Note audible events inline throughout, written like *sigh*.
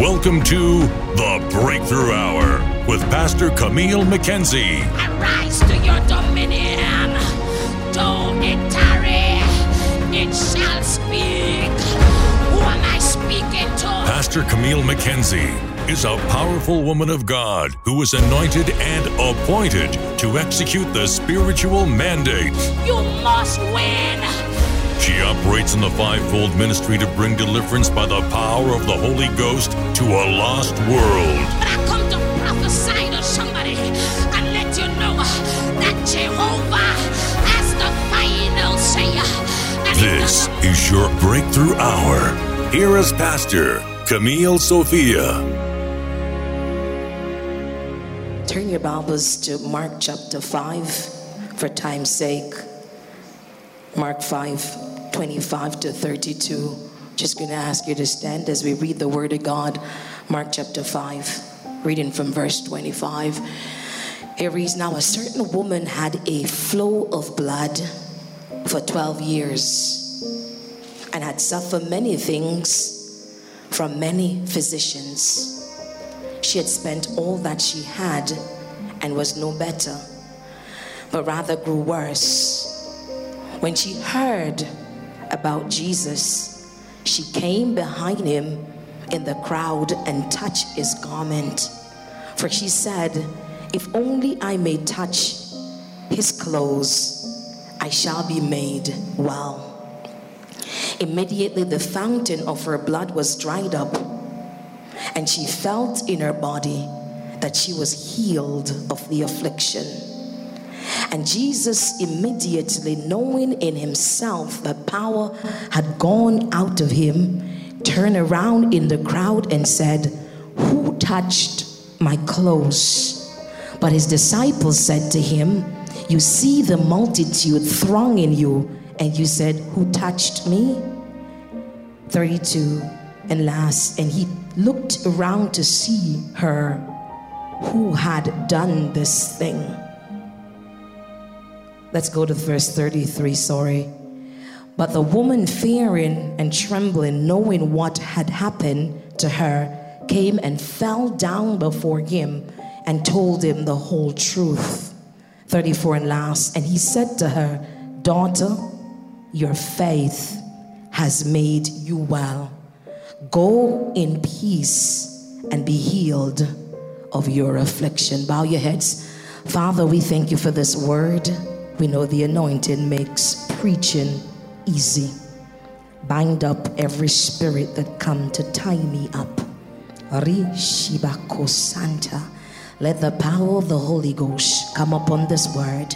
Welcome to the Breakthrough Hour with Pastor Camille McKenzie. Arise to your dominion. Do it tarry. It shall speak. Who am I speaking to? Pastor Camille McKenzie is a powerful woman of God who was anointed and appointed to execute the spiritual mandate. You must win. She operates in the fivefold ministry to bring deliverance by the power of the Holy Ghost to a lost world. But I come to prophesy to somebody and let you know that Jehovah has the final say. This is your breakthrough hour. Here is Pastor Camille Sophia. Turn your Bibles to Mark chapter 5 for time's sake. Mark 5 25 to 32. Just going to ask you to stand as we read the Word of God. Mark chapter 5, reading from verse 25. Here reads Now a certain woman had a flow of blood for 12 years and had suffered many things from many physicians. She had spent all that she had and was no better, but rather grew worse. When she heard about Jesus, she came behind him in the crowd and touched his garment. For she said, If only I may touch his clothes, I shall be made well. Immediately, the fountain of her blood was dried up and she felt in her body that she was healed of the affliction. And Jesus, immediately knowing in himself that power had gone out of him, turned around in the crowd and said, Who touched my clothes? But his disciples said to him, You see the multitude thronging you, and you said, Who touched me? 32 and last and he looked around to see her who had done this thing let's go to verse 33 sorry but the woman fearing and trembling knowing what had happened to her came and fell down before him and told him the whole truth 34 and last and he said to her daughter your faith has made you well Go in peace and be healed of your affliction. Bow your heads. Father, we thank you for this word. We know the anointing makes preaching easy. Bind up every spirit that come to tie me up. Ri Shibako Santa. Let the power of the Holy Ghost come upon this word.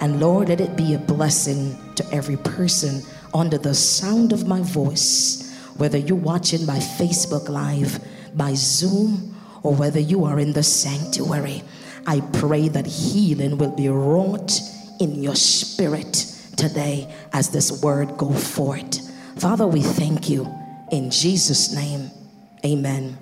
And Lord, let it be a blessing to every person under the sound of my voice whether you're watching by Facebook Live, by Zoom, or whether you are in the sanctuary, I pray that healing will be wrought in your spirit today as this word go forth. Father, we thank you in Jesus' name. Amen.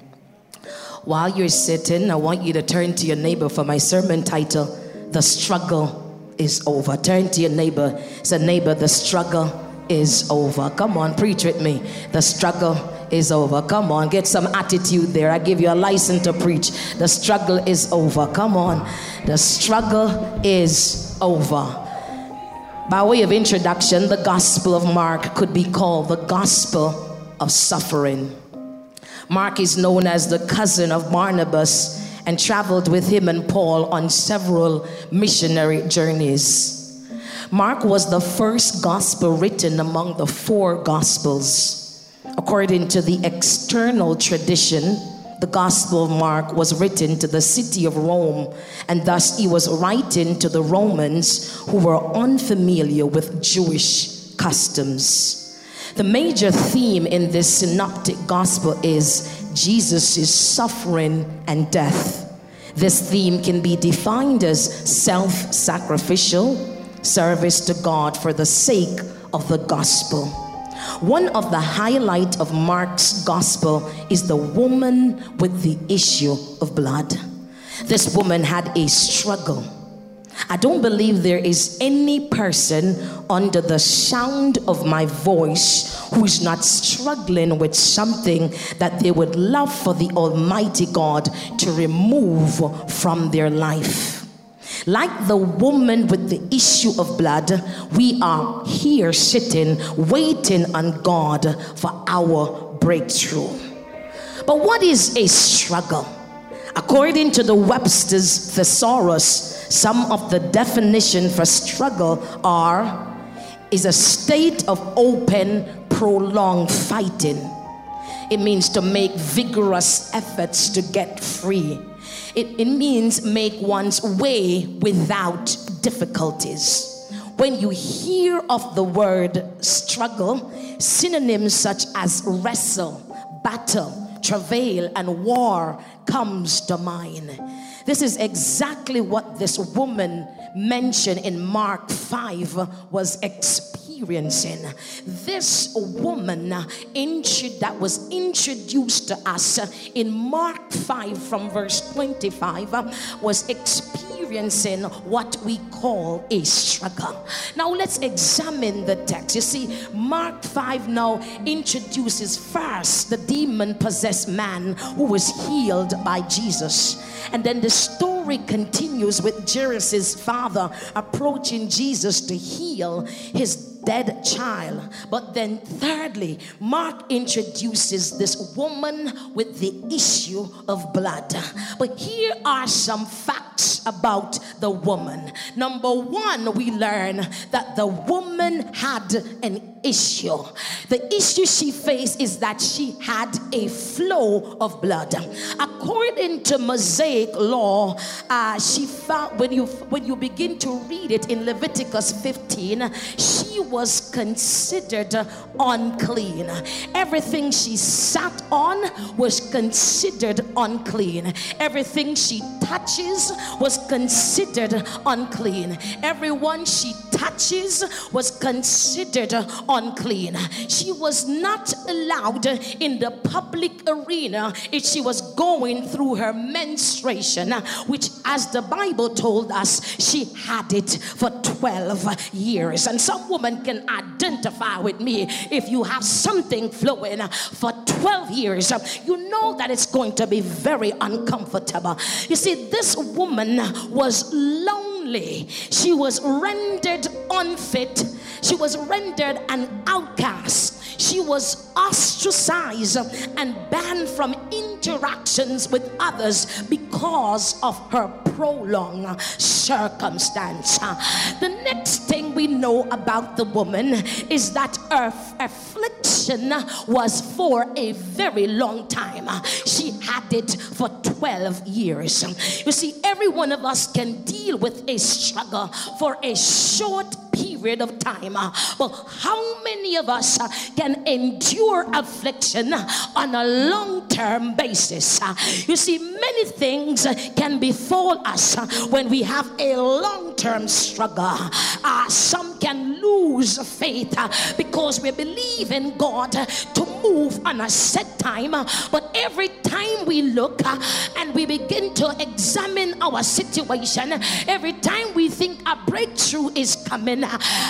While you're sitting, I want you to turn to your neighbor for my sermon title, The Struggle is Over. Turn to your neighbor. Say, neighbor, the struggle is over. Come on, preach with me. The struggle is over. Come on, get some attitude there. I give you a license to preach. The struggle is over. Come on. The struggle is over. By way of introduction, the Gospel of Mark could be called the Gospel of Suffering. Mark is known as the cousin of Barnabas and traveled with him and Paul on several missionary journeys. Mark was the first gospel written among the four gospels. According to the external tradition, the Gospel of Mark was written to the city of Rome, and thus he was writing to the Romans who were unfamiliar with Jewish customs. The major theme in this synoptic gospel is Jesus' suffering and death. This theme can be defined as self sacrificial, service to God for the sake of the gospel. One of the highlight of Mark's gospel is the woman with the issue of blood. This woman had a struggle. I don't believe there is any person under the sound of my voice who is not struggling with something that they would love for the Almighty God to remove from their life. Like the woman with the issue of blood, we are here sitting, waiting on God for our breakthrough. But what is a struggle? According to the Webster's thesaurus, some of the definition for struggle are is a state of open, prolonged fighting. It means to make vigorous efforts to get free. It, it means make one's way without difficulties. When you hear of the word struggle, synonyms such as wrestle, battle, travail, and war comes to mind. This is exactly what this woman mentioned in Mark 5 was experiencing. This woman uh, that was introduced to us in Mark 5 from verse 25 uh, was experiencing what we call a struggle. Now let's examine the text. You see, Mark 5 now introduces first the demon possessed man who was healed by Jesus. And then the story continues with Jairus' father approaching Jesus to heal his dead child. But then, thirdly, Mark introduces this woman with the issue of blood. But here are some facts about the woman. Number one, we learn that the woman had an issue. The issue she faced is that she had a flow of blood. According to Mosaic law, uh, she found when you when you begin to read it in Leviticus 15, she was considered unclean. Everything she sat on was considered unclean. Everything she touches was considered unclean. Everyone she touches was considered unclean. She was not allowed in the public arena if she was going through her menstruation, which, as the Bible told us, she had it for 12 years. And some woman can identify with me if you have something flowing for 12 years, you know that it's going to be very uncomfortable. You see, this woman was lonely, she was rendered unfit she was rendered an outcast. She was ostracized and banned from interactions with others because of her prolonged circumstance. The next thing we know about the woman is that her affliction was for a very long time. She had it for 12 years. You see, every one of us can deal with a struggle for a short period of time. But how many of us can endure affliction on a long term basis? You see, many things can befall us when we have a long term struggle. Uh, some can lose faith because we believe in God to move on a set time. But every time we look and we begin to examine our situation, every time we think a breakthrough is coming,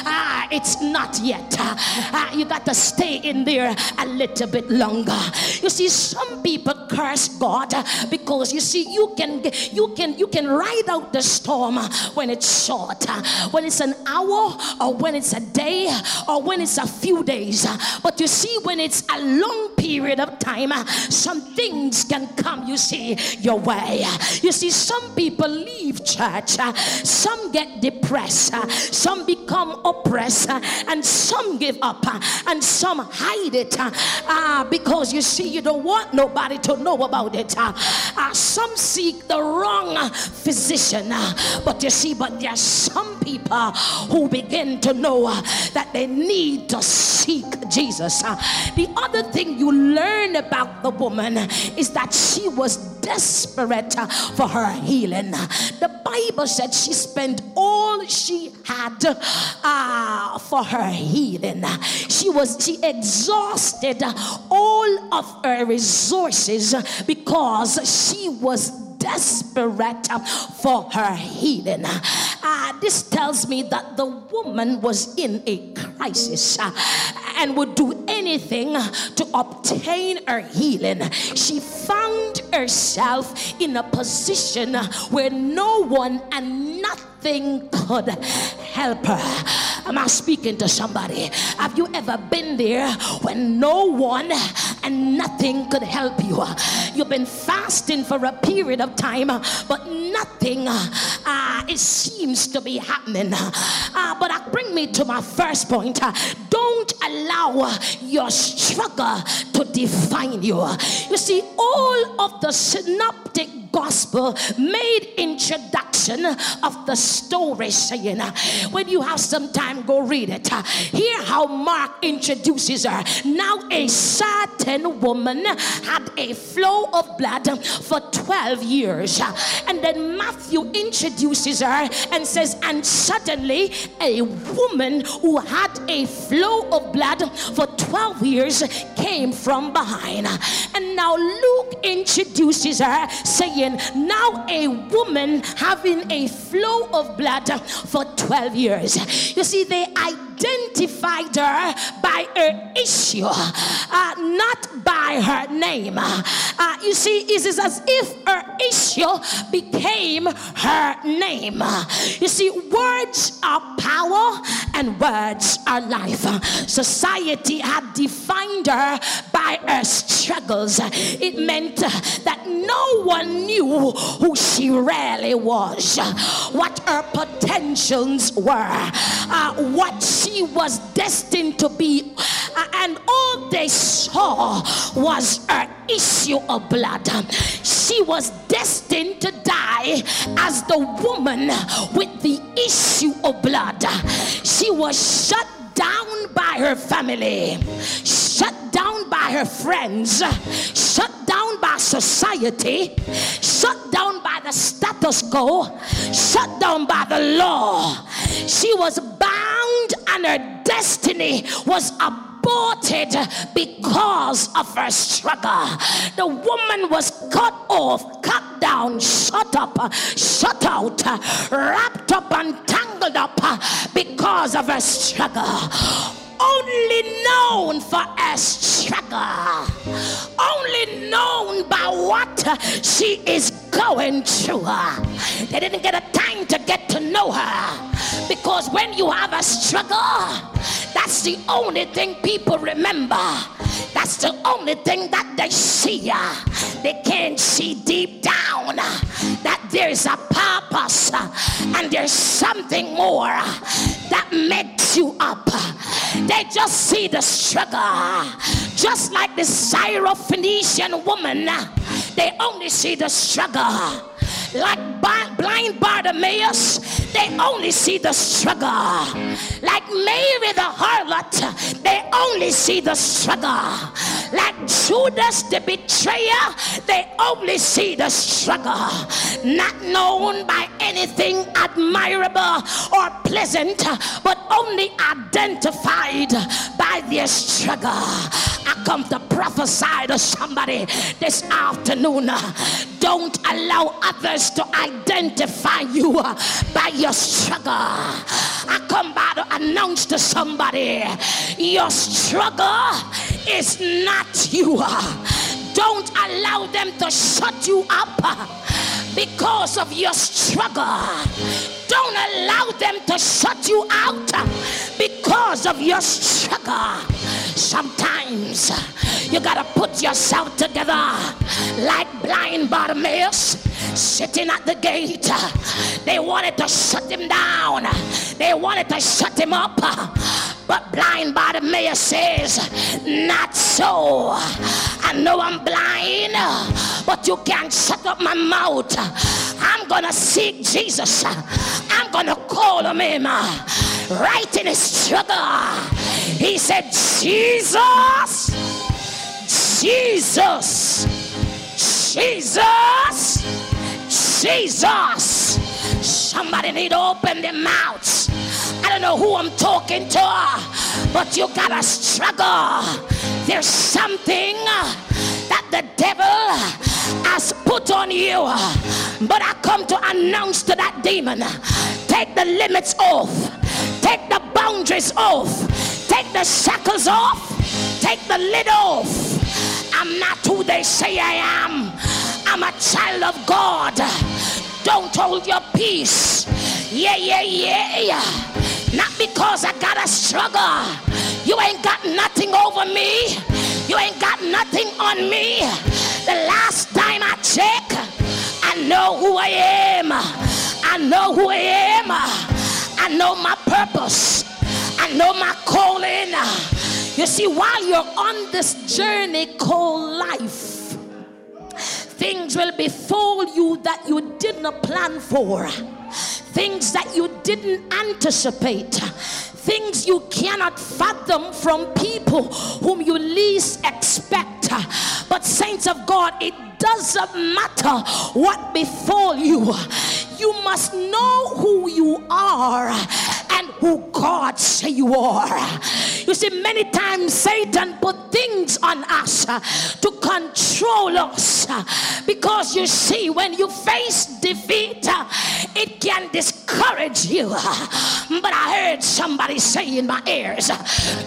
ah, it's not yet. Ah, you got to stay in there a little bit longer. You see, some people curse God because you see, you can you can you can ride out the storm when it's short, when it's an hour, or when it's a day, or when it's a few days. But you see, when it's a long period of time, some things can come. You see your way. You see, some people leave church, some get depressed, some become oppressed, uh, and some give up, uh, and some hide it uh, uh, because you see, you don't want nobody to know about it. Uh, some seek the wrong physician, but you see, but there's some people who begin to know that they need to seek Jesus. The other thing you learn about the woman is that she was desperate for her healing. The Bible said she spent all she had uh, for her healing. She was she exhausted all of her resources because she was desperate for her healing. Uh, this tells me that the woman was in a crisis uh, and would do anything to obtain her healing. She found herself in a position where no one and nothing could help her. Am I speaking to somebody? Have you ever been there when no one and nothing could help you? You've been fasting for a period of time, but nothing uh, it seems to be happening. Uh, but that bring me to my first point. Don't allow your struggle to define you. You see, all of the synoptic gospel made introduction of the story saying when you have some time go read it. Hear how mark introduces her. Now a certain woman had a flow of blood for 12 years. And then matthew introduces her and says and suddenly a woman who had a flow of blood for 12 years came from behind. And now luke introduces her saying now a woman having a flow of blood for 12 years. You see, they identified her by her issue, uh, not by her name. Uh, you see, it is as if her issue became her name. You see, words are power and words are life. Society had defined her by her struggles. It meant that no one knew who she really was, what her potentials were, uh, what she was destined to be, uh, and all they saw was her issue of blood. She was destined to die as the woman with the issue of blood. She was shut down by her family, shut down by her friends, down by society, shut down by the status quo, shut down by the law. She was bound, and her destiny was aborted because of her struggle. The woman was cut off, cut down, shut up, shut out, wrapped up, and tangled up because of her struggle only known for a struggle, only known by what she is going through. They didn't get a time to get to know her because when you have a struggle, that's the only thing people remember. That's the only thing that they see. They can't see deep down that there's a purpose and there's something more that makes you up. They just see the struggle. Just like the Syrophoenician woman, they only see the struggle like blind Bartimaeus, they only see the struggle. Like Mary the harlot, they only see the struggle. Like Judas the betrayer, they only see the struggle. Not known by anything admirable or pleasant, but only identified by their struggle. I come to prophesy to somebody this afternoon. Don't allow others to identify you by your struggle. I come by to announce to somebody your struggle is not you. Don't allow them to shut you up because of your struggle. Don't allow them to shut you out because of your struggle. Sometimes you gotta put yourself together like blind Bartimaeus sitting at the gate. They wanted to shut him down, they wanted to shut him up. But blind Bartimaeus says, Not so. I know I'm blind, but you can't shut up my mouth. I'm gonna seek Jesus. I'm gonna call on him right in his struggle. He said, Jesus, Jesus, Jesus, Jesus. Somebody need to open their mouths. I don't know who I'm talking to, but you gotta struggle. There's something that the devil has put on you But I come to announce to that demon take the limits off, take the boundaries off, take the shackles off, take the lid off. I'm not who they say I am. I'm a child of God. Don't hold your peace. Yeah, yeah, yeah. Not because I got a struggle. You ain't got nothing over me. You ain't got nothing on me. The last time I check, I know who I am. I know who I am. I know my purpose. I know my calling. You see, while you're on this journey called life, Things will befall you that you did not plan for, things that you didn't anticipate things you cannot fathom from people whom you least expect. But, saints of God, it doesn't matter what befall you, you must know who you are and who God say you are. You see, many times Satan put things on us uh, to control us uh, because you see, when you face defeat, uh, it can discourage you. *laughs* But I heard somebody say in my ears,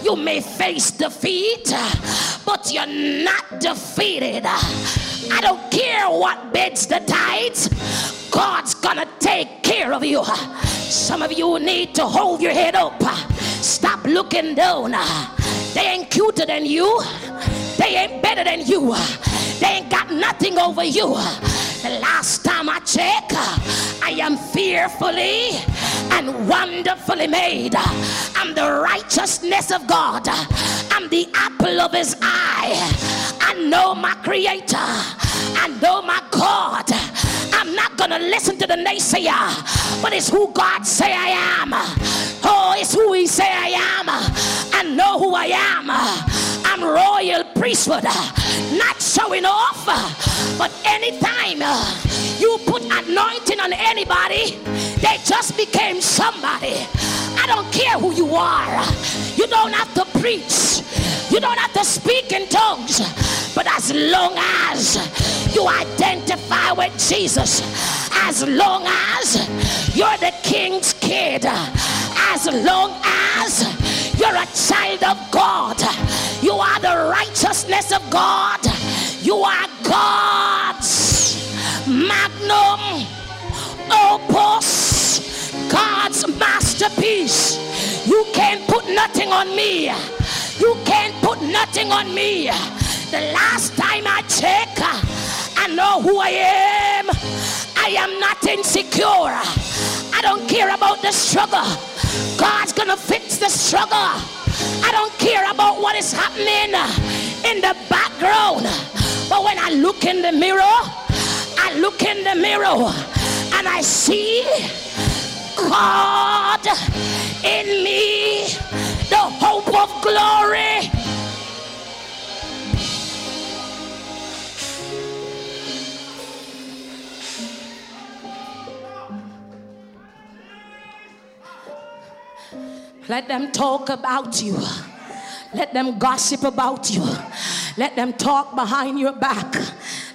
you may face defeat, but you're not defeated. I don't care what beds the tides. God's gonna take care of you. Some of you need to hold your head up. Stop looking down. They ain't cuter than you. They ain't better than you. They ain't got nothing over you. The last time I check, I am fearfully and wonderfully made. I'm the righteousness of God. I'm the apple of his eye. I know my creator. I know my God. I'm not gonna listen to the naysayer, but it's who God say I am. Oh, it's who He say I am. I know who I am. I'm royal priesthood, not showing off, but anytime you put anointing on anybody, they just became somebody. I don't care who you are. You don't have to preach. You don't have to speak in tongues. But as long as you identify with Jesus, as long as you're the king's kid, as long as you're a child of God, you are the righteousness of God, you are God's magnum opus, God's masterpiece. You can't put nothing on me. You can't put nothing on me. The last time I check, I know who I am. I am not insecure. I don't care about the struggle. God's gonna fix the struggle. I don't care about what is happening in the background. But when I look in the mirror, I look in the mirror and I see God in me, the hope of glory. Let them talk about you. Let them gossip about you. Let them talk behind your back.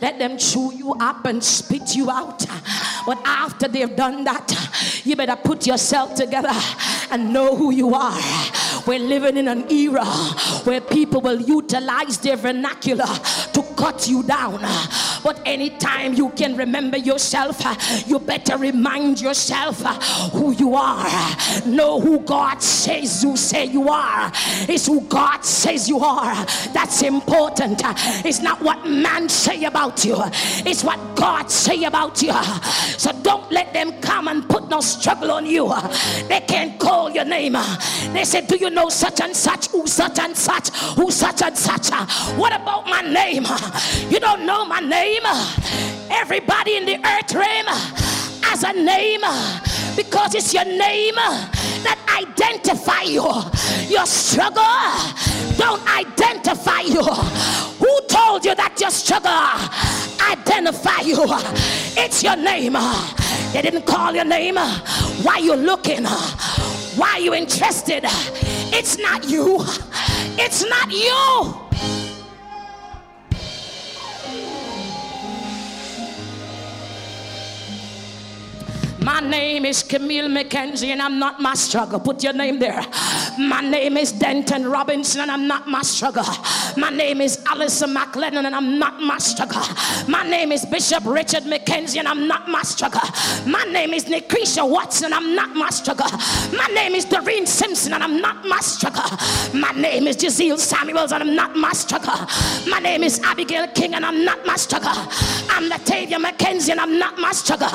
Let them chew you up and spit you out. But after they've done that, you better put yourself together and know who you are. We're living in an era where people will utilize their vernacular to cut you down. But anytime you can remember yourself, uh, you better remind yourself uh, who you are. Know who God says you say you are. It's who God says you are. That's important. It's not what man say about you. It's what God say about you. So don't let them come and put no struggle on you. They can't call your name. They say, Do you know such and such? Who such and such? Who such and such? What about my name? You don't know my name. Everybody in the earth realm has a name because it's your name that identify you. Your struggle don't identify you. Who told you that your struggle identify you? It's your name. They didn't call your name. Why you looking? Why you interested? It's not you. It's not you. My name is Camille McKenzie, and I'm not my struggle. Put your name there. My name is Denton Robinson, and I'm not my struggle. My name is Alison McLennan, and I'm not my struggle. My name is Bishop Richard McKenzie, and I'm not my struggle. My name is Nikrisha Watson, and I'm not my struggle. My name is Doreen Simpson, and I'm not my struggle. My name is Giselle Samuels, and I'm not my struggle. My name is Abigail King, and I'm not my struggle. I'm Latavia McKenzie, and I'm not my struggle.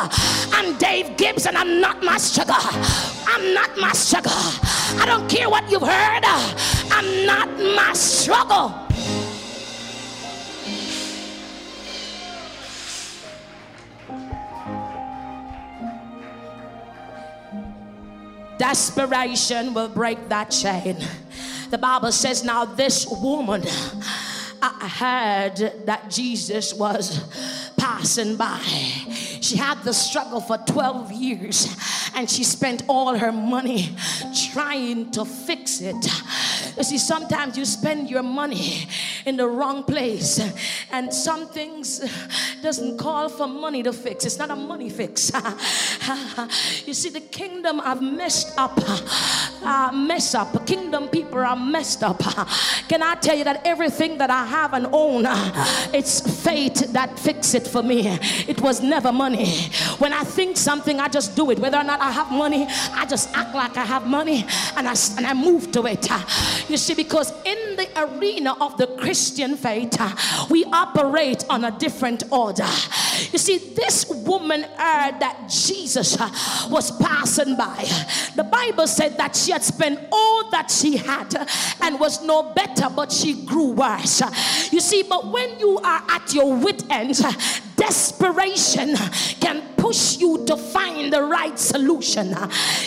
I'm Dave Gibbs, and I'm not my struggle. I'm not my struggle. I don't care what you've heard. I'm not my struggle. Desperation will break that chain. The Bible says, Now this woman, I heard that Jesus was passing by. She had the struggle for 12 years and she spent all her money trying to fix it. You see, sometimes you spend your money in the wrong place and some things doesn't call for money to fix. It's not a money fix. *laughs* you see, the kingdom I've messed up. Uh, mess up. Kingdom people are messed up. *laughs* Can I tell you that everything that I have and own, uh, it's fate that fix it for me. It was never money. When I think something, I just do it. Whether or not I have money, I just act like I have money and I, and I move to it. *laughs* You see, because in the arena of the Christian faith, uh, we operate on a different order. You see, this woman heard that Jesus uh, was passing by. The Bible said that she had spent all that she had and was no better, but she grew worse. You see, but when you are at your wit end, desperation can push you to find the right solution.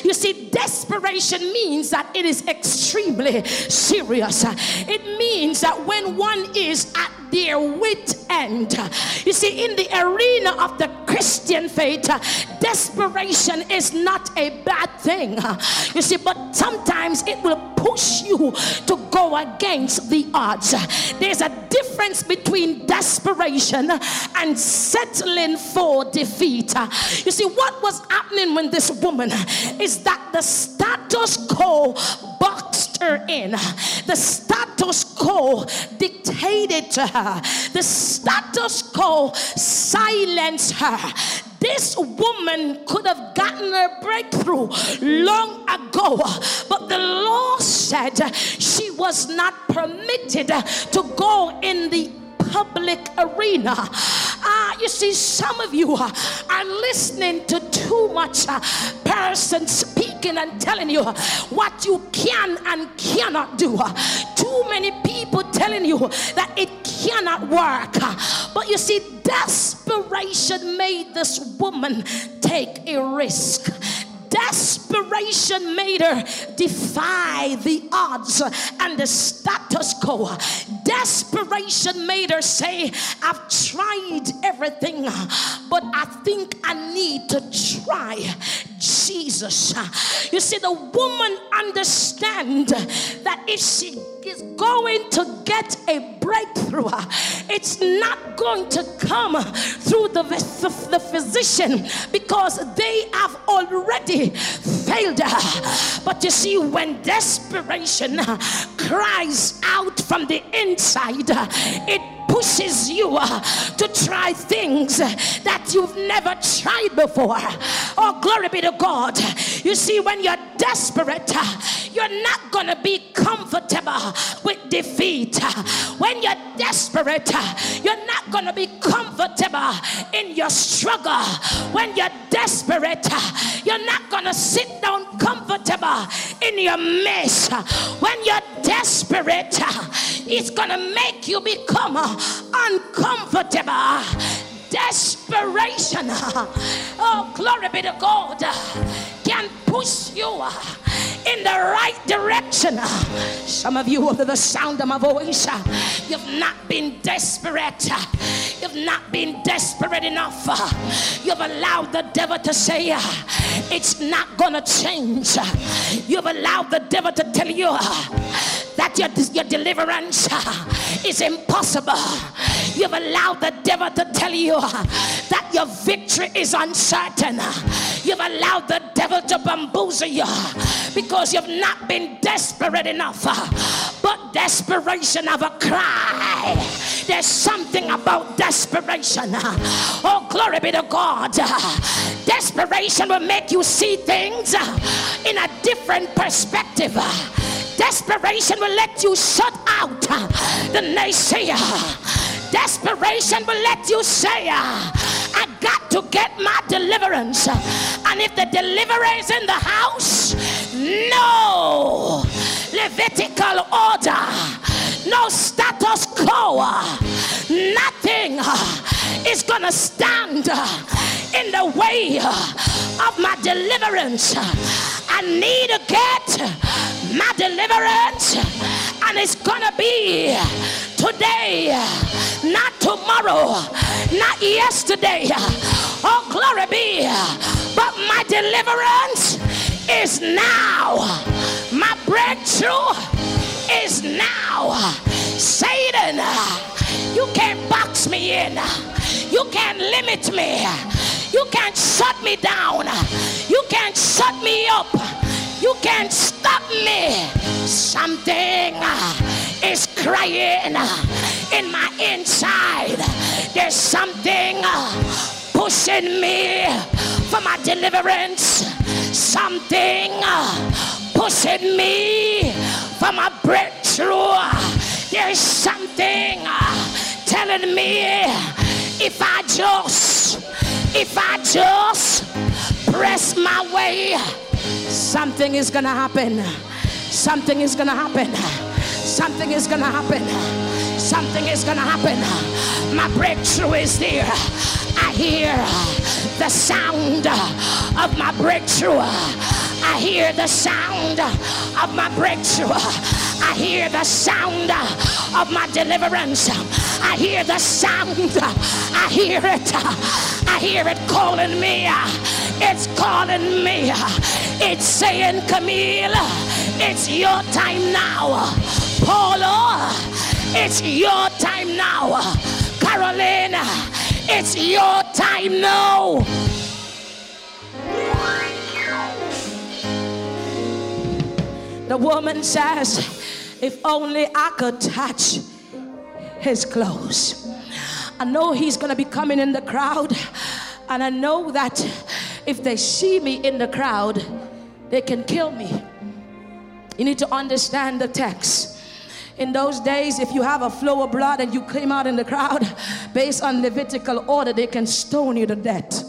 You see, desperation means that it is extremely serious. It means that when one is at their wit end, you see, in the arena of the Christian faith, desperation is not a bad thing. You see, but sometimes it will push you to go against the odds. There's a difference between desperation and settling for defeat. You see, what was happening when this woman is that the status quo her in, the status quo dictated to her, the status quo silenced her. This woman could have gotten her breakthrough long ago, but the law said she was not permitted to go in the public arena. Uh, you see, some of you uh, are listening to too much uh, person speaking and telling you what you can and cannot do. Too many people telling you that it cannot work. But you see, desperation made this woman take a risk Desperation made her defy the odds and the status quo. Desperation made her say, I've tried everything, but I think I need to try Jesus. You see, the woman understand that if she is going to get a breakthrough, it's not going to come through the, the, the physician because they have already failed her. But you see, when desperation cries out from the inside, it pushes you uh, to try things that you've never tried before. Oh, glory be to God. You see, when you're desperate, uh, you're not going to be comfortable with defeat. When you're desperate, uh, you're not going to be comfortable in your struggle. When you're desperate, you're not going to sit down comfortable in your mess. When you're desperate, it's going to make you become uh, uncomfortable desperation. *laughs* Oh, glory be to God. Can push you uh, in the right direction. Some of you, under the sound of my voice, uh, you've not been desperate. You've not been desperate enough. You've allowed the devil to say it's not gonna change. You've allowed the devil to tell you that your, your deliverance uh, is impossible. You've allowed the devil to tell you uh, that your victory is uncertain. You've allowed the devil to bamboozle you uh, because you've not been desperate enough. But desperation of a cry. There's something about desperation. Oh, glory be to God. Desperation will make you see things in a different perspective. Desperation will let you shut out uh, the naysayer. Desperation will let you say, uh, I got to get my deliverance. And if the deliverer is in the house, no Levitical gonna stand uh, in the way uh, of my deliverance. I need to get my deliverance, and it's gonna be today, not tomorrow, not yesterday. Oh, glory be. But my deliverance is now. My breakthrough is now. Satan, you can't box me in. You can't limit me. You can't shut me down. You can't shut me up. You can't stop me. Something uh, is crying uh, in my inside. There's something uh, pushing me for my deliverance. Something pushing me for my breakthrough. There's something telling me if I just, if I just press my way, something is gonna happen. Something is gonna happen. Something is gonna happen. Something is gonna happen. My breakthrough is there. I hear the sound of my breakthrough. I hear the sound of my breakthrough. I hear the sound of my deliverance. I hear the sound. I hear it. I hear it calling me. It's calling me. It's saying, Camille, it's your time now. Paulo, it's your time now. Carolina, it's your time now. The woman says, If only I could touch his clothes. I know he's going to be coming in the crowd, and I know that if they see me in the crowd, they can kill me. You need to understand the text. In those days, if you have a flow of blood and you came out in the crowd, based on Levitical order, they can stone you to death.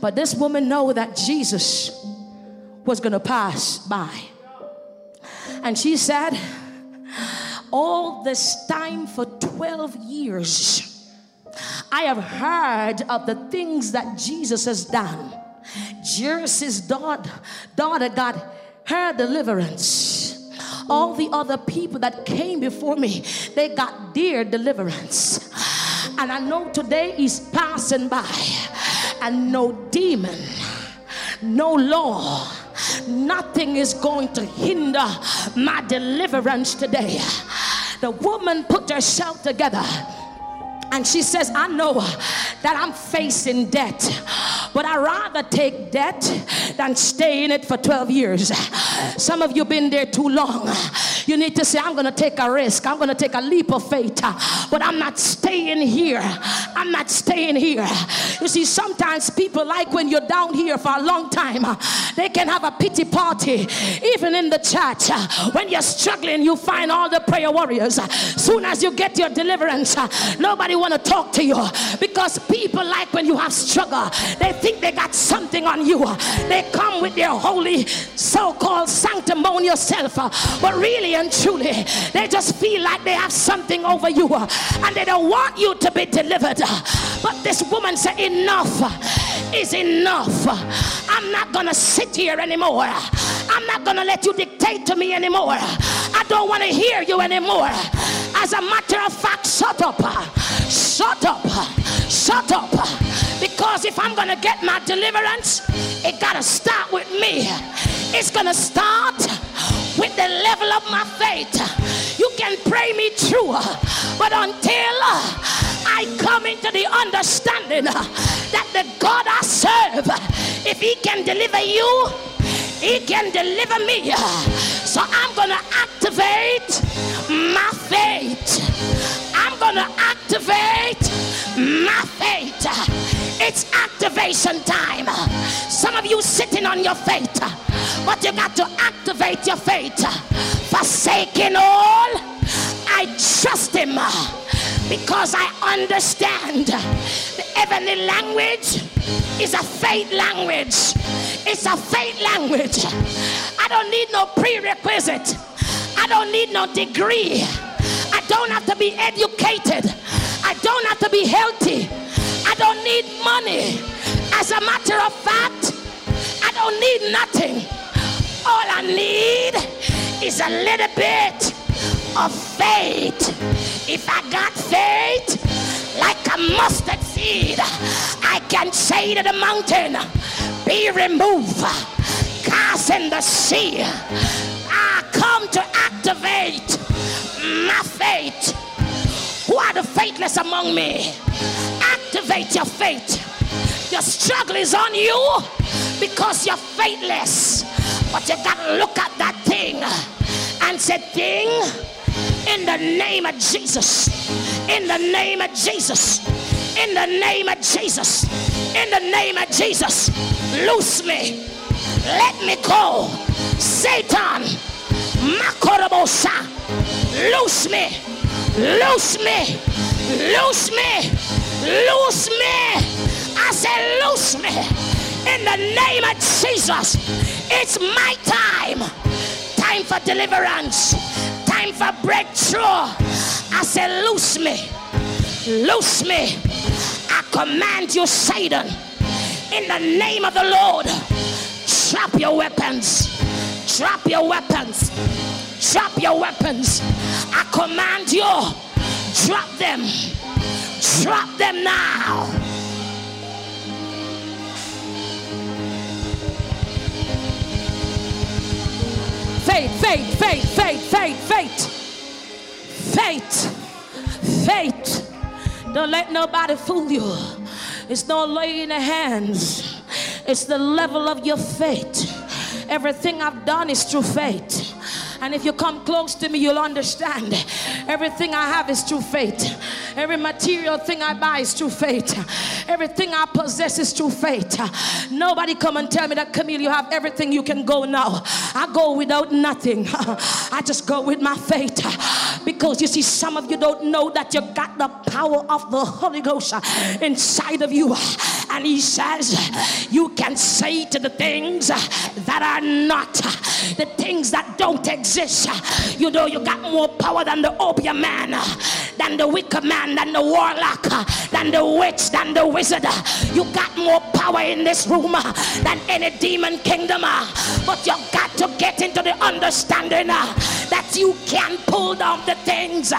But this woman know that Jesus was going to pass by. And she said, All this time for 12 years, I have heard of the things that Jesus has done. Jairus' daughter, daughter got her deliverance. All the other people that came before me, they got their deliverance. And I know today is passing by, and no demon, no law, nothing is going to hinder my deliverance today. The woman put herself together and she says, I know that I'm facing debt, but I rather take debt than stay in it for 12 years. Some of you been there too long. You need to say, I'm going to take a risk. I'm going to take a leap of faith, but I'm not staying here. I'm not staying here. You see, sometimes people like when you're down here for a long time, they can have a pity party, even in the church. When you're struggling, you find all the prayer warriors. Soon as you get your deliverance, nobody want to talk to you because people like when you have struggle, they think they got something on you. They come with their holy so-called sanctimonious self, but really and truly, they just feel like they have something over you and they don't want you to be delivered. But this woman said, Enough is enough. I'm not gonna sit here anymore. I'm not gonna let you dictate to me anymore. I don't want to hear you anymore. As a matter of fact, shut up. Shut up. Shut up. Because if I'm going to get my deliverance, it got to start with me. It's going to start with the level of my faith. You can pray me through, but until I come into the understanding that the God I serve, if He can deliver you, He can deliver me. So I'm going to activate my faith. I'm going to activate my faith. It's activation time. Some of you sitting on your faith, but you got to activate your faith. Forsaking all, I trust Him because I understand the heavenly language is a faith language. It's a faith language. I don't need no prerequisite. I don't need no degree. I don't have to be educated. I don't have to be healthy. I don't need money. As a matter of fact, I don't need nothing. All I need is a little bit of faith. If I got faith, like a mustard seed, I can say to the mountain, Be removed, cast in the sea. I come activate my faith. Who are the faithless among me? Activate your faith. Your struggle is on you because you're faithless. But you gotta look at that thing and say, Thing, in the name of Jesus, in the name of Jesus, in the name of Jesus, in the name of Jesus, loose me, let me go. Satan, Makorobosa, loose me, loose me, loose me, loose me. I say, loose me in the name of Jesus. It's my time, time for deliverance time for breakthrough. I say, loose me. Loose me. I command you, Satan, in the name of the Lord, drop your weapons. Drop your weapons. Drop your weapons. I command you, drop them. Drop them now. faith, faith, faith, faith, faith, faith, faith, faith. Don't let nobody fool you. It's not laying of hands. It's the level of your faith. Everything I've done is through faith. And if you come close to me, you'll understand. Everything I have is through faith. Every material thing I buy is through faith. Everything I possess is through faith. Nobody come and tell me that Camille, you have everything you can go now. I go without nothing. *laughs* I just go with my faith. Because you see, some of you don't know that you got the power of the Holy Ghost inside of you. And he says, You can say to the things that are not, the things that don't exist exist. You know, you got more power than the opium man, than the wicked man, than the warlock, than the witch, than the wizard. You got more power in this room than any demon kingdom. But you got to get into the understanding that you can pull down the things,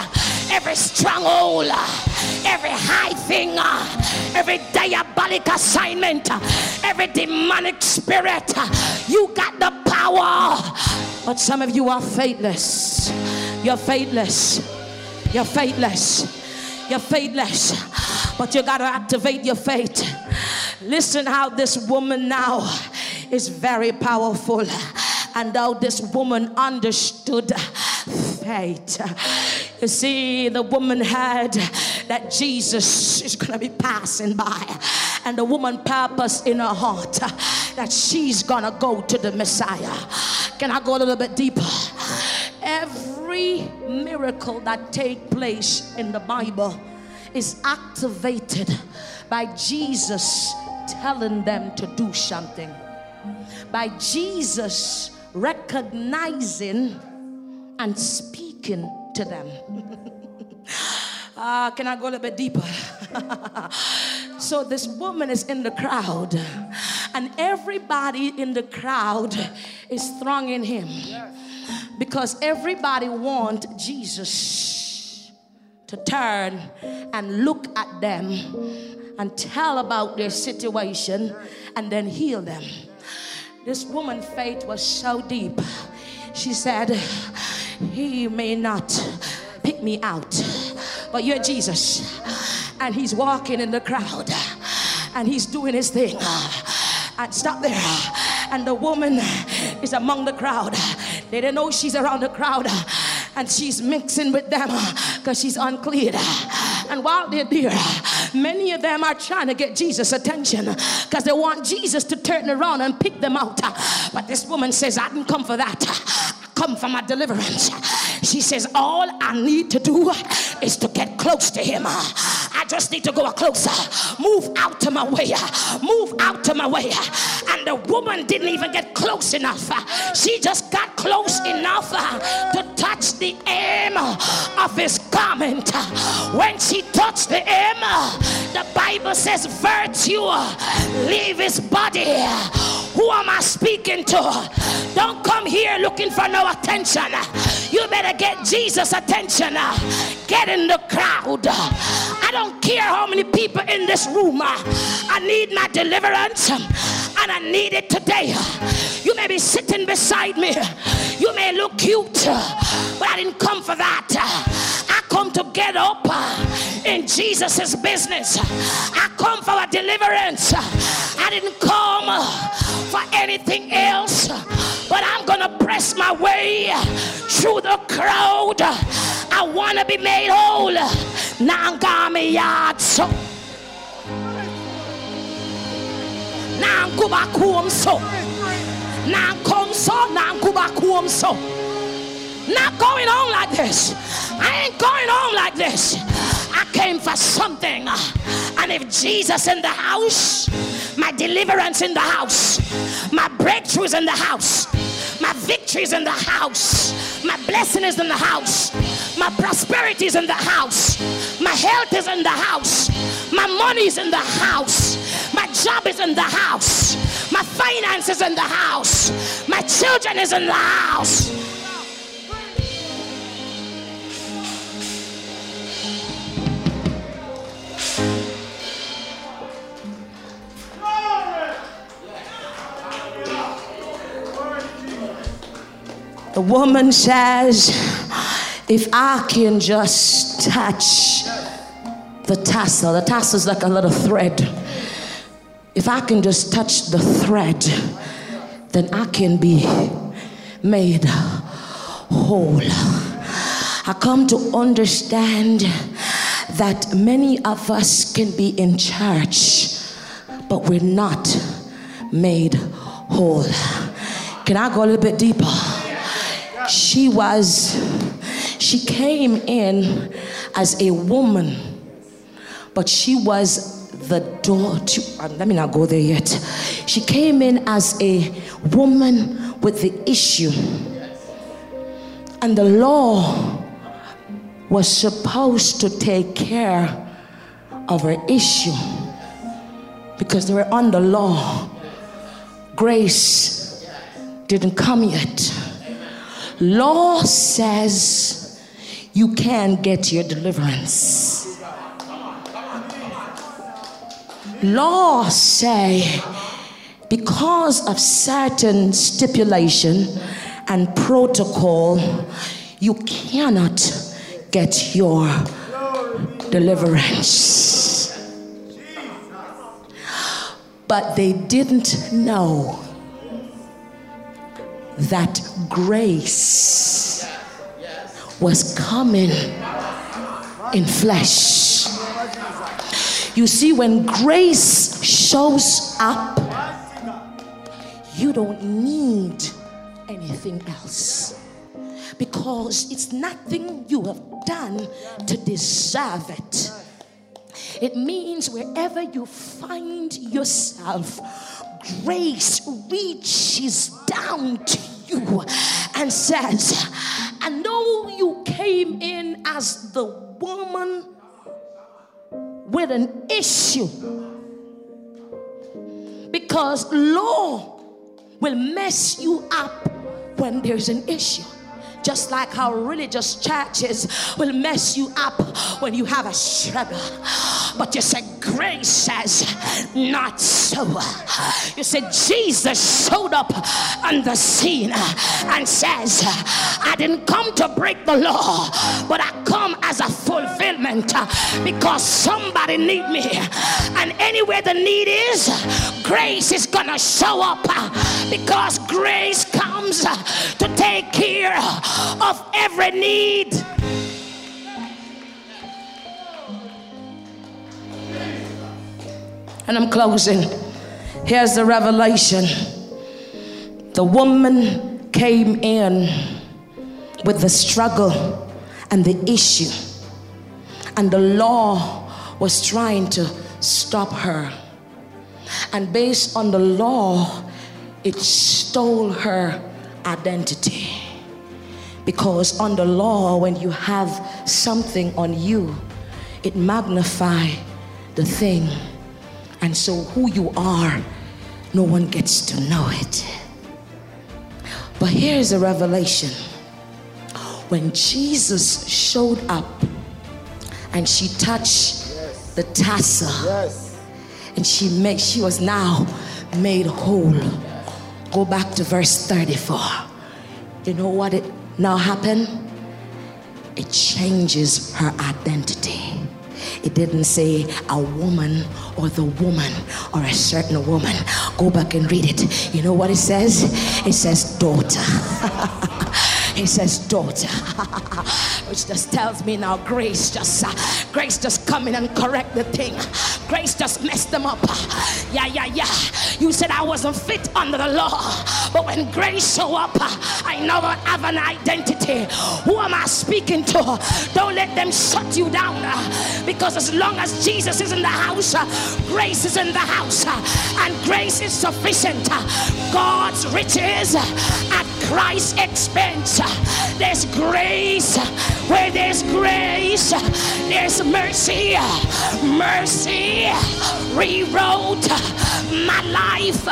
every stronghold, every high thing, every diabolic assignment, every demonic spirit. You got the power. But some of you are faithless. You're faithless. You're faithless. You're faithless. But you got to activate your faith. Listen how this woman now is very powerful. And how this woman understood faith. You see, the woman had that Jesus is going to be passing by. And the woman purpose in her heart uh, that she's to go to the Messiah. Can I go a little bit deeper? Every miracle that take place in the Bible is activated by Jesus telling them to do something. By Jesus recognizing and speaking to them. *laughs* Uh, can I go a little bit deeper? *laughs* so this woman is in the crowd, and everybody in the crowd is thronging him because everybody want Jesus to turn and look at them and tell about their situation and then heal them. This woman's faith was so deep. She said, he may not pick me out, but you're Jesus. And he's walking in the crowd and he's doing his thing. And stop there. And the woman is among the crowd. They don't know she's around the crowd and she's mixing with them because she's unclean. And while they're there, many of them are trying to get Jesus' attention because they want Jesus to turn around and pick them out. But this woman says, I didn't come for that. I come for my deliverance. She says, All I need to do is to get close to him. I just need to go closer. Move out to my way. Move out to my way. And the woman didn't even get close enough. She just got close enough to touch the hem of his garment. When she touched the hem, the Bible says, Virtue leave his body. Who am I speaking to? Don't come here looking for no attention. You better get Jesus' attention. Get in the crowd. I don't care how many people in this room. I need my deliverance and I need it today. You may be sitting beside me. You may look cute, but I didn't come for that. I come to get up in Jesus' business. I come for a deliverance. I didn't come for anything else, but I'm going to press my way through the crowd. I want to be made whole. Nangami yatso. Nankubakuomso. Nankomso. Nankubakuomso. Not going on like this. I ain't going on like this. I came for something. And if Jesus in the house, my deliverance in the house, my breakthroughs in the house, my victories in the house, my blessing is in the house, my prosperity is in the house, my health is in the house, my money is in the house, my job is in the house, my finances in the house, my children is in the house. The woman says, if I can just touch the tassel, the tassel is like a little thread. If I can just touch the thread, then I can be made whole. I come to understand that many of us can be in church, but we're not made whole. Can I go a little bit deeper? She was, she came in as a woman, but she was the daughter. Um, let me not go there yet. She came in as a woman with the issue, and the law was supposed to take care of her issue because they were under law. Grace didn't come yet. Law says you can get your deliverance. Law say because of certain stipulation and protocol, you cannot get your deliverance. But they didn't know that grace was coming in flesh. You see, when grace shows up, you don't need anything else because it's nothing you have done to deserve it. It means wherever you find yourself, grace reaches down to you and says, I know you came in as the woman with an issue because law will mess you up when there's an issue. Just like how religious churches will mess you up when you have a struggle. But you said, Grace says, not so. You said, Jesus showed up on the scene and says, I didn't come to break the law, but I come as a fulfillment because somebody need me. And anywhere the need is, grace is gonna show up because grace comes to take care of every need. And I'm closing. Here's the revelation. The woman came in with the struggle and the issue, and the law was trying to stop her. And based on the law, it stole her identity. Because under law, when you have something on you, it magnify the thing. And so who you are, no one gets to know it. But here's a revelation. When Jesus showed up and she touched yes. the tassel, yes. and she made she was now made whole. Go back to verse 34. You know what it now happened? It changes her identity. It didn't say a woman or the woman or a certain woman. Go back and read it. You know what it says? It says daughter. *laughs* He says, daughter, *laughs* which just tells me now grace just uh, grace just come in and correct the thing. Grace just messed them up. Yeah, yeah, yeah. You said I wasn't fit under the law, but when grace show up, uh, I now have an identity. Who am I speaking to? Don't let them shut you down, uh, because as long as Jesus is in the house, uh, grace is in the house, and grace is sufficient. God's riches Christ's expense. There's grace. Where there's grace, there's mercy. Mercy rewrote my life.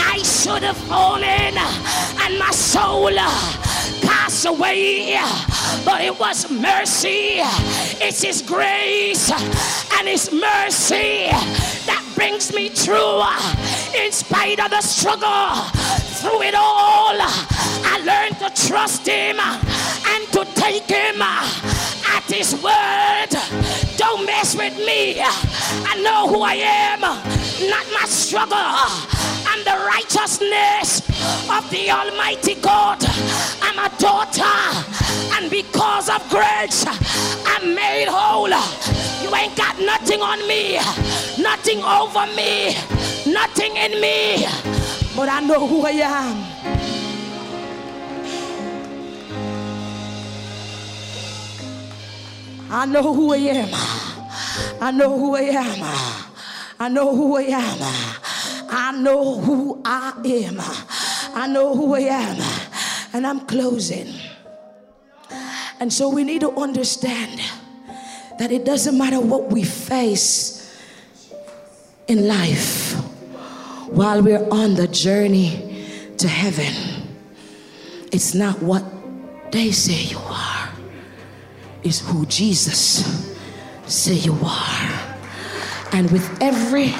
I should have fallen and my soul passed away. But it was mercy. It's His grace and His mercy that brings me through in spite of the struggle. Through it all, I learned to trust Him and to take Him at His word. Don't mess with me. I know who I am, not my struggle and the righteousness of the Almighty God. I'm a daughter, and because of grace, I'm made whole. You ain't got nothing on me, nothing over me, nothing in me, but I know who I am. I know who I am. I know who I am. I know who I am. I know who I am. I know who I am. And I'm closing. And so we need to understand that it doesn't matter what we face in life while we're on the journey to heaven. It's not what they say you are, it's who Jesus say you are. And with every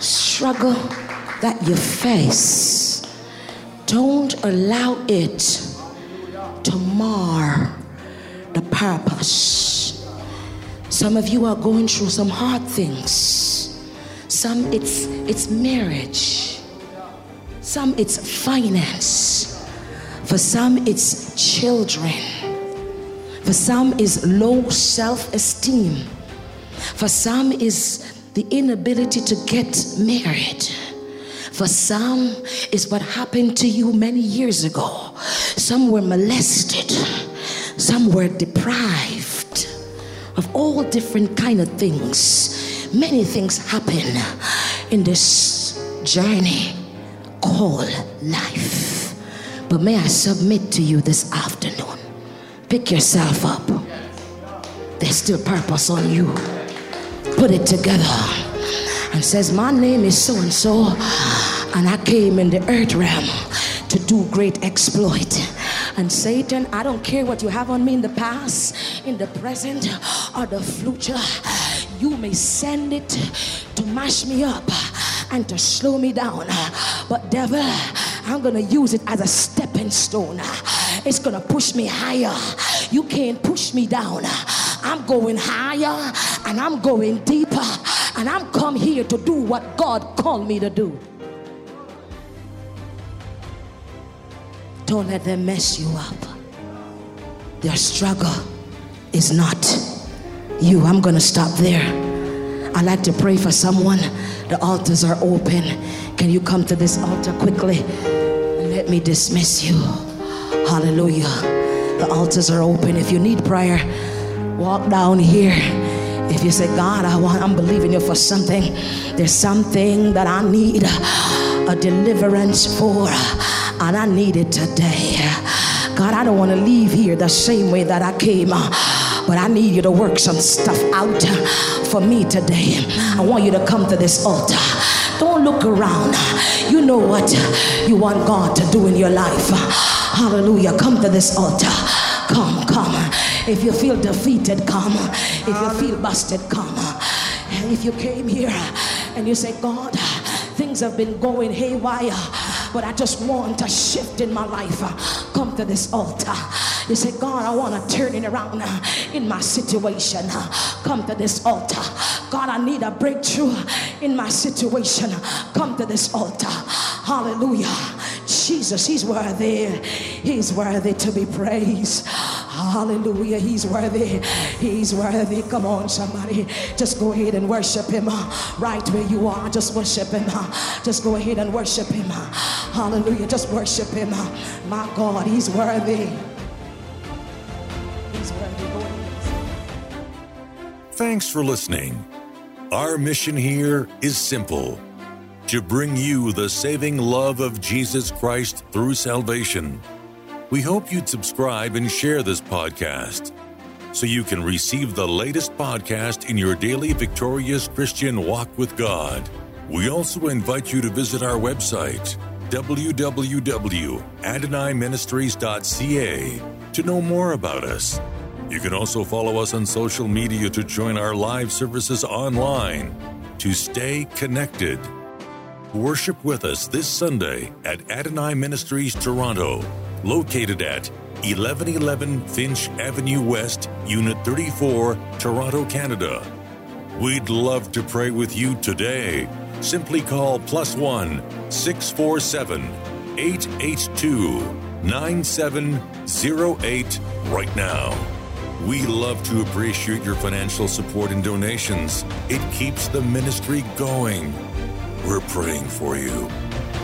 struggle that you face, don't allow it to mar the purpose. Some of you are going through some hard things. Some it's it's marriage. Some it's finance. For some it's children. For some is low self-esteem. For some is the inability to get married. For some, is what happened to you many years ago. Some were molested, some were deprived of all different kind of things. Many things happen in this journey called life. But may I submit to you this afternoon? Pick yourself up. There's still purpose on you. Put it together and says, My name is so and so, and I came in the earth realm to do great exploit. And Satan, I don't care what you have on me in the past, in the present, or the future. You may send it to mash me up and to slow me down. But, devil, I'm going to use it as a stepping stone. It's going to push me higher. You can't push me down. I'm going higher and I'm going deeper. And I'm come here to do what God called me to do. Don't let them mess you up. Their struggle is not you. I'm going to stop there. I'd like to pray for someone. The altars are open. Can you come to this altar quickly? Let me dismiss you. Hallelujah. The altars are open. If you need prayer, walk down here. If you say, God, I want, I'm believing you for something. There's something that I need a deliverance for and I need it today. God, I don't want to leave here the same way that I came, but I need you to work some stuff out for me today. I want you to come to this altar. Don't look around. You know what you want God to do in your life. Hallelujah. Come to this altar. Come, come. If you feel defeated, come. If you feel busted, come. If you came here and you say, God, things have been going haywire but I just want a shift in my life. Come to this altar. You say, God, I want to turn it around in my situation. Come to this altar. God, I need a breakthrough in my situation. Come to this altar. Hallelujah. Jesus, He's worthy. He's worthy to be praised. Hallelujah. He's worthy. He's worthy. Come on, somebody. Just go ahead and worship him uh, right where you are. Just worship him. Uh, just go ahead and worship him. Uh, hallelujah. Just worship him. My God, he's worthy. Thanks for listening. Our mission here is simple to bring you the saving love of Jesus Christ through salvation. We hope you'd subscribe and share this podcast so you can receive the latest podcast in your daily victorious Christian walk with God. We also invite you to visit our website, www.adonaiministries.ca, to know more about us. You can also follow us on social media to join our live services online to stay connected. Worship with us this Sunday at Adonai Ministries Toronto located at 1111 Finch Avenue West, Unit 34, Toronto, Canada. We'd love to pray with you today. Simply call plus one 647 882 9708 right now. We love to appreciate your financial support and donations. It keeps the ministry going. We're praying for you.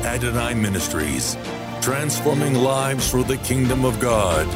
Adonai Ministries, transforming lives for the kingdom of God.